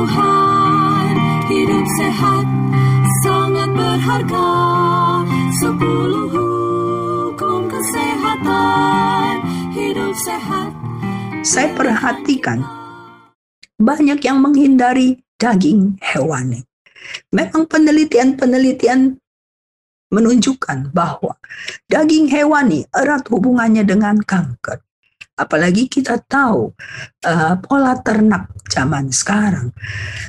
Tuhan hidup sehat sangat berharga sepuluh hukum kesehatan hidup sehat saya perhatikan. Banyak yang menghindari daging hewani. Memang penelitian-penelitian menunjukkan bahwa daging hewani erat hubungannya dengan kanker. Apalagi kita tahu uh, pola ternak zaman sekarang.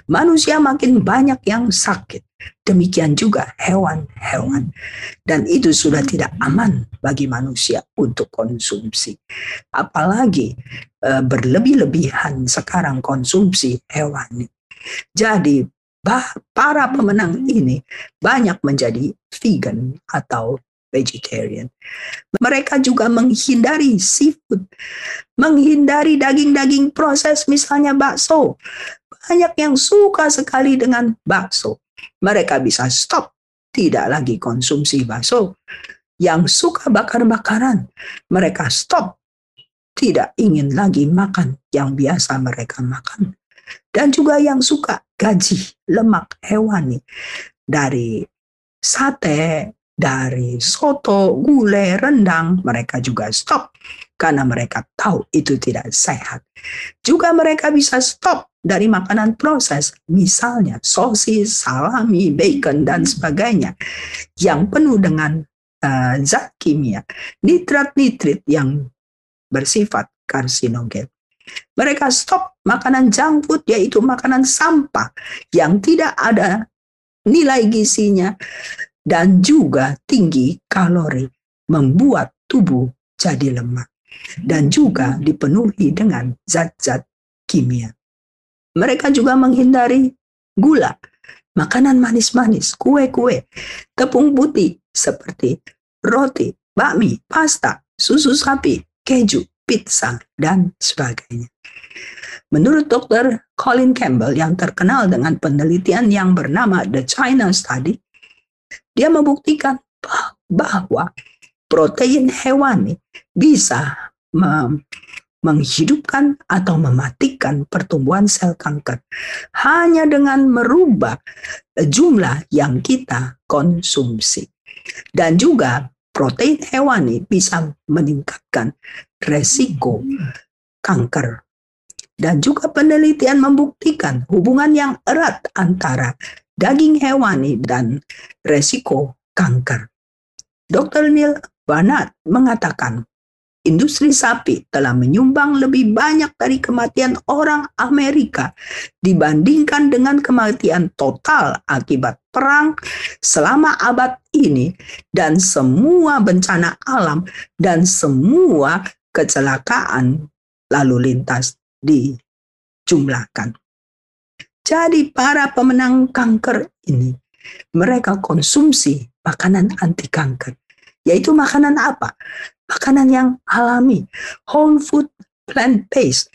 Manusia makin banyak yang sakit. Demikian juga hewan-hewan. Dan itu sudah tidak aman bagi manusia untuk konsumsi. Apalagi uh, berlebih-lebihan sekarang konsumsi hewani. Jadi bah, para pemenang ini banyak menjadi vegan atau vegetarian. Mereka juga menghindari seafood, menghindari daging-daging proses misalnya bakso. Banyak yang suka sekali dengan bakso. Mereka bisa stop, tidak lagi konsumsi bakso. Yang suka bakar-bakaran, mereka stop, tidak ingin lagi makan yang biasa mereka makan. Dan juga yang suka gaji lemak hewani dari sate, dari soto, gulai, rendang, mereka juga stop karena mereka tahu itu tidak sehat. Juga mereka bisa stop dari makanan proses, misalnya sosis, salami, bacon, dan sebagainya, yang penuh dengan uh, zat kimia, nitrat-nitrit yang bersifat karsinogen. Mereka stop makanan junk food, yaitu makanan sampah yang tidak ada nilai gizinya, dan juga tinggi kalori, membuat tubuh jadi lemah, dan juga dipenuhi dengan zat-zat kimia. Mereka juga menghindari gula, makanan manis-manis, kue-kue, tepung putih seperti roti, bakmi, pasta, susu sapi, keju, pizza, dan sebagainya. Menurut Dr. Colin Campbell yang terkenal dengan penelitian yang bernama The China Study, dia membuktikan bahwa protein hewani bisa menghidupkan atau mematikan pertumbuhan sel kanker hanya dengan merubah jumlah yang kita konsumsi. Dan juga protein hewani bisa meningkatkan resiko kanker. Dan juga penelitian membuktikan hubungan yang erat antara daging hewani dan resiko kanker. Dr. Neil Barnard mengatakan, industri sapi telah menyumbang lebih banyak dari kematian orang Amerika dibandingkan dengan kematian total akibat perang selama abad ini dan semua bencana alam dan semua kecelakaan lalu lintas dijumlahkan. Jadi para pemenang kanker ini, mereka konsumsi makanan anti kanker. Yaitu makanan apa? Makanan yang alami, whole food, plant-based.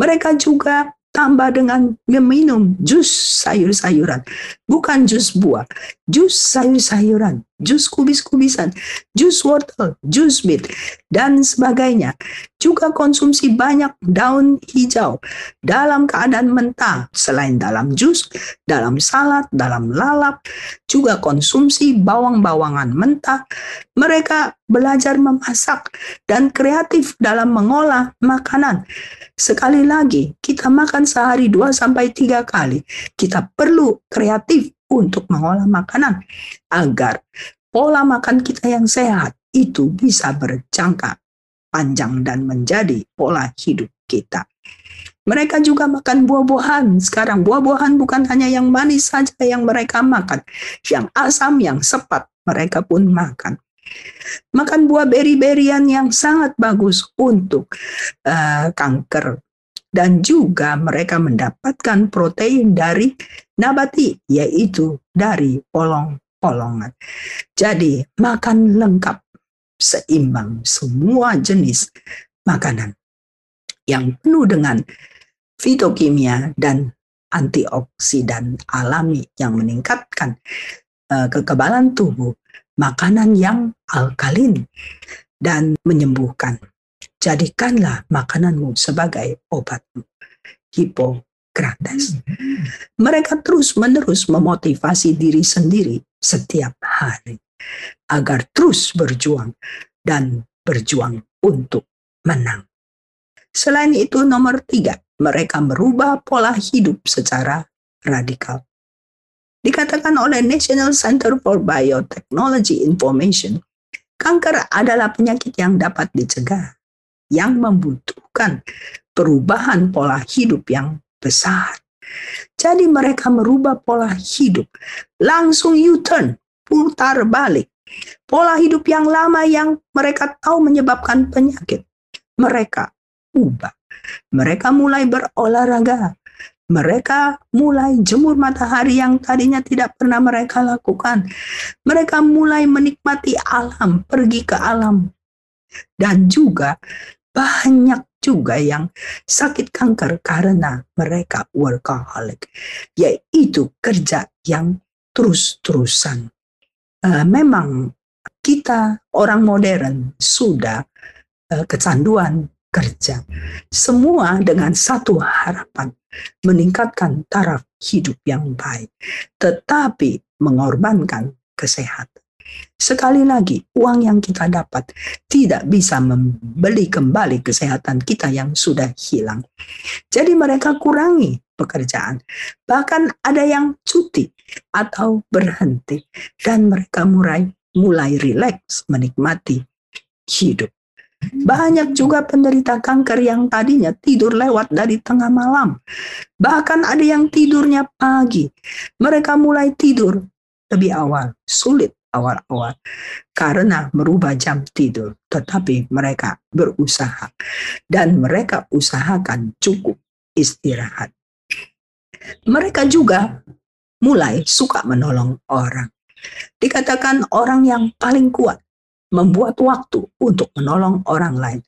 Mereka juga tambah dengan meminum jus sayur-sayuran. Bukan jus buah, jus sayur-sayuran, jus kubis-kubisan, jus wortel, jus beet, dan sebagainya. Juga konsumsi banyak daun hijau dalam keadaan mentah, selain dalam jus, dalam salad, dalam lalap, juga konsumsi bawang-bawangan mentah. Mereka belajar memasak dan kreatif dalam mengolah makanan. Sekali lagi, kita makan sehari 2 sampai 3 kali. Kita perlu kreatif untuk mengolah makanan agar pola makan kita yang sehat itu bisa berjangka panjang dan menjadi pola hidup kita. Mereka juga makan buah-buahan. Sekarang buah-buahan bukan hanya yang manis saja yang mereka makan. Yang asam, yang sepat, mereka pun makan. Makan buah beri-berian yang sangat bagus untuk uh, kanker. Dan juga mereka mendapatkan protein dari nabati, yaitu dari polong-polongan. Jadi makan lengkap, seimbang, semua jenis makanan yang penuh dengan fitokimia dan antioksidan alami yang meningkatkan uh, kekebalan tubuh, makanan yang alkalin dan menyembuhkan. Jadikanlah makananmu sebagai obatmu. Hipokrates. Mereka terus-menerus memotivasi diri sendiri setiap hari agar terus berjuang dan berjuang untuk menang. Selain itu, nomor tiga, mereka merubah pola hidup secara radikal. Dikatakan oleh National Center for Biotechnology Information, kanker adalah penyakit yang dapat dicegah, yang membutuhkan perubahan pola hidup yang besar. Jadi mereka merubah pola hidup, langsung U-turn, putar balik. Pola hidup yang lama yang mereka tahu menyebabkan penyakit. Mereka ubah. Mereka mulai berolahraga. Mereka mulai jemur matahari yang tadinya tidak pernah mereka lakukan. Mereka mulai menikmati alam, pergi ke alam. Dan juga banyak juga yang sakit kanker karena mereka workaholic, yaitu kerja yang terus-terusan. Uh, memang kita orang modern sudah uh, kecanduan kerja. Semua dengan satu harapan, meningkatkan taraf hidup yang baik, tetapi mengorbankan kesehatan. Sekali lagi, uang yang kita dapat tidak bisa membeli kembali kesehatan kita yang sudah hilang. Jadi mereka kurangi pekerjaan. Bahkan ada yang cuti atau berhenti dan mereka mulai mulai rileks menikmati hidup. Banyak juga penderita kanker yang tadinya tidur lewat dari tengah malam. Bahkan ada yang tidurnya pagi. Mereka mulai tidur lebih awal, sulit awal-awal karena merubah jam tidur. Tetapi mereka berusaha dan mereka usahakan cukup istirahat. Mereka juga mulai suka menolong orang. Dikatakan orang yang paling kuat membuat waktu untuk menolong orang lain,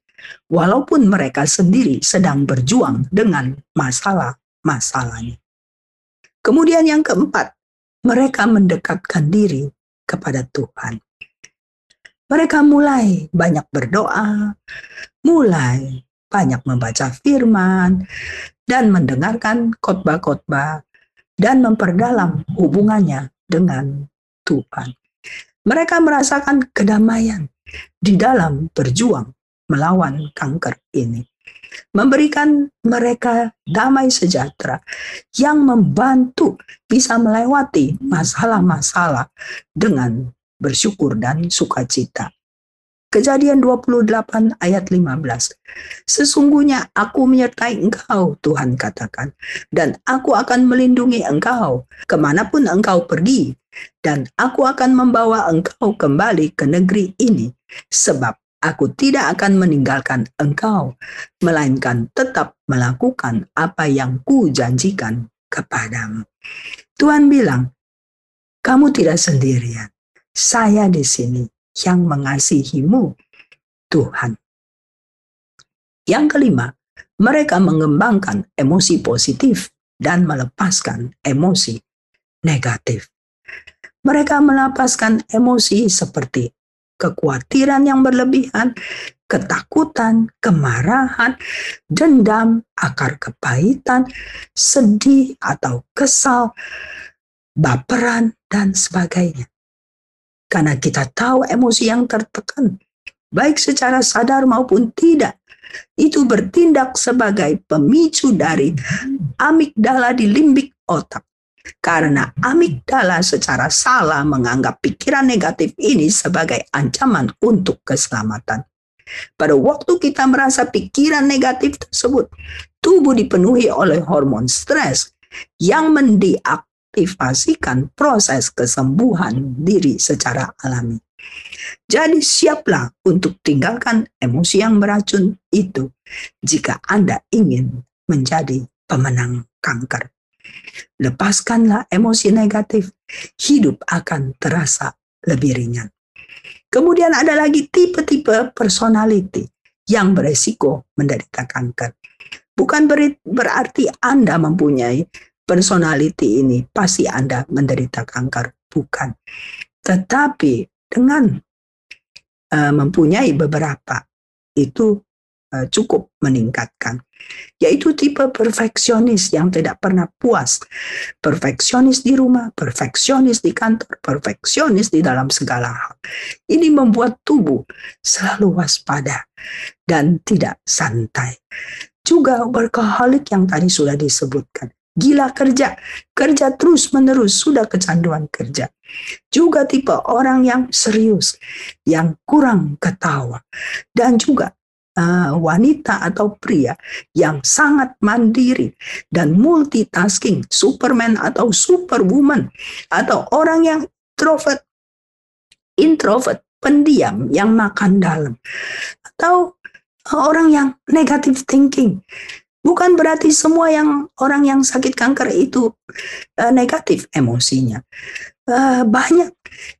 walaupun mereka sendiri sedang berjuang dengan masalah-masalahnya. Kemudian, yang keempat, mereka mendekatkan diri kepada Tuhan. Mereka mulai banyak berdoa, mulai banyak membaca firman, dan mendengarkan khotbah-khotbah, dan memperdalam hubungannya dengan Tuhan. Mereka merasakan kedamaian di dalam berjuang melawan kanker ini. Memberikan mereka damai sejahtera yang membantu bisa melewati masalah-masalah dengan bersyukur dan sukacita. Kejadian 28 ayat 15. Sesungguhnya aku menyertai engkau, Tuhan katakan, dan aku akan melindungi engkau ke mana pun engkau pergi, dan aku akan membawa engkau kembali ke negeri ini, sebab aku tidak akan meninggalkan engkau, melainkan tetap melakukan apa yang ku janjikan kepadamu. Tuhan bilang, kamu tidak sendirian, saya di sini yang mengasihimu, Tuhan. Yang kelima, mereka mengembangkan emosi positif dan melepaskan emosi negatif. Mereka melepaskan emosi seperti kekhawatiran yang berlebihan, ketakutan, kemarahan, dendam, akar kepahitan, sedih atau kesal, baperan, dan sebagainya. Karena kita tahu emosi yang tertekan, baik secara sadar maupun tidak, itu bertindak sebagai pemicu dari amigdala di limbik otak. Karena amigdala secara salah menganggap pikiran negatif ini sebagai ancaman untuk keselamatan. Pada waktu kita merasa pikiran negatif tersebut, tubuh dipenuhi oleh hormon stres yang mendeaktifasikan proses kesembuhan diri secara alami. Jadi siaplah untuk tinggalkan emosi yang beracun itu jika Anda ingin menjadi pemenang kanker. Lepaskanlah emosi negatif, hidup akan terasa lebih ringan. Kemudian ada lagi tipe-tipe personality yang beresiko menderita kanker. Bukan berarti Anda mempunyai personality ini, pasti Anda menderita kanker. Bukan. Tetapi dengan uh, mempunyai beberapa, itu uh, cukup meningkatkan yaitu tipe perfeksionis yang tidak pernah puas. Perfeksionis di rumah, perfeksionis di kantor, perfeksionis di dalam segala hal. Ini membuat tubuh selalu waspada dan tidak santai. Juga workaholic yang tadi sudah disebutkan. Gila kerja, kerja terus menerus, sudah kecanduan kerja. Juga tipe orang yang serius, yang kurang ketawa. Dan juga uh, wanita atau pria yang sangat mandiri dan multitasking, superman atau superwoman, atau orang yang introvert, introvert, pendiam yang makan dalam, atau orang yang negative thinking. Bukan berarti semua yang orang yang sakit kanker itu uh, negatif emosinya. Uh, banyak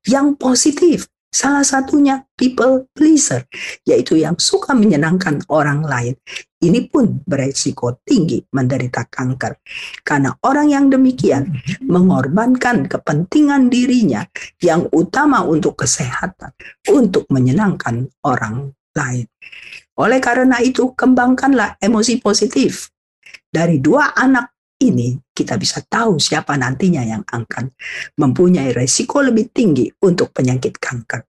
yang positif Salah satunya people pleaser, yaitu yang suka menyenangkan orang lain. Ini pun beresiko tinggi menderita kanker. Karena orang yang demikian mengorbankan kepentingan dirinya yang utama untuk kesehatan, untuk menyenangkan orang lain. Oleh karena itu, kembangkanlah emosi positif. Dari dua anak ini kita bisa tahu siapa nantinya yang akan mempunyai resiko lebih tinggi untuk penyakit kanker.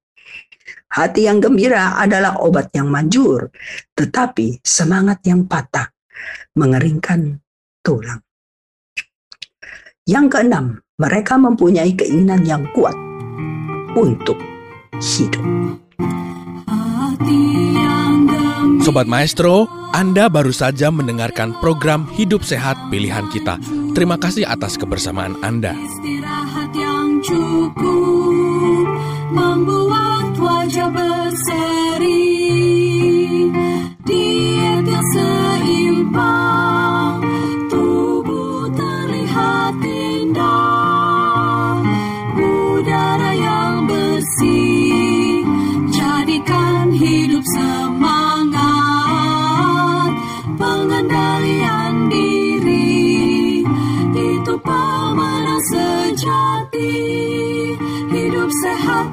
Hati yang gembira adalah obat yang manjur, tetapi semangat yang patah mengeringkan tulang. Yang keenam, mereka mempunyai keinginan yang kuat untuk hidup. Sobat Maestro, Anda baru saja mendengarkan program Hidup Sehat Pilihan Kita. Terima kasih atas kebersamaan Anda. Istirahat yang cukup membuat wajah pengendalian diri, itu pemenang sejati, hidup sehat,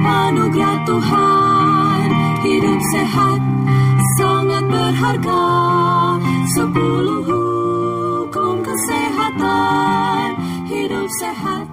anugerah Tuhan, hidup sehat, sangat berharga, sepuluh hukum kesehatan, hidup sehat,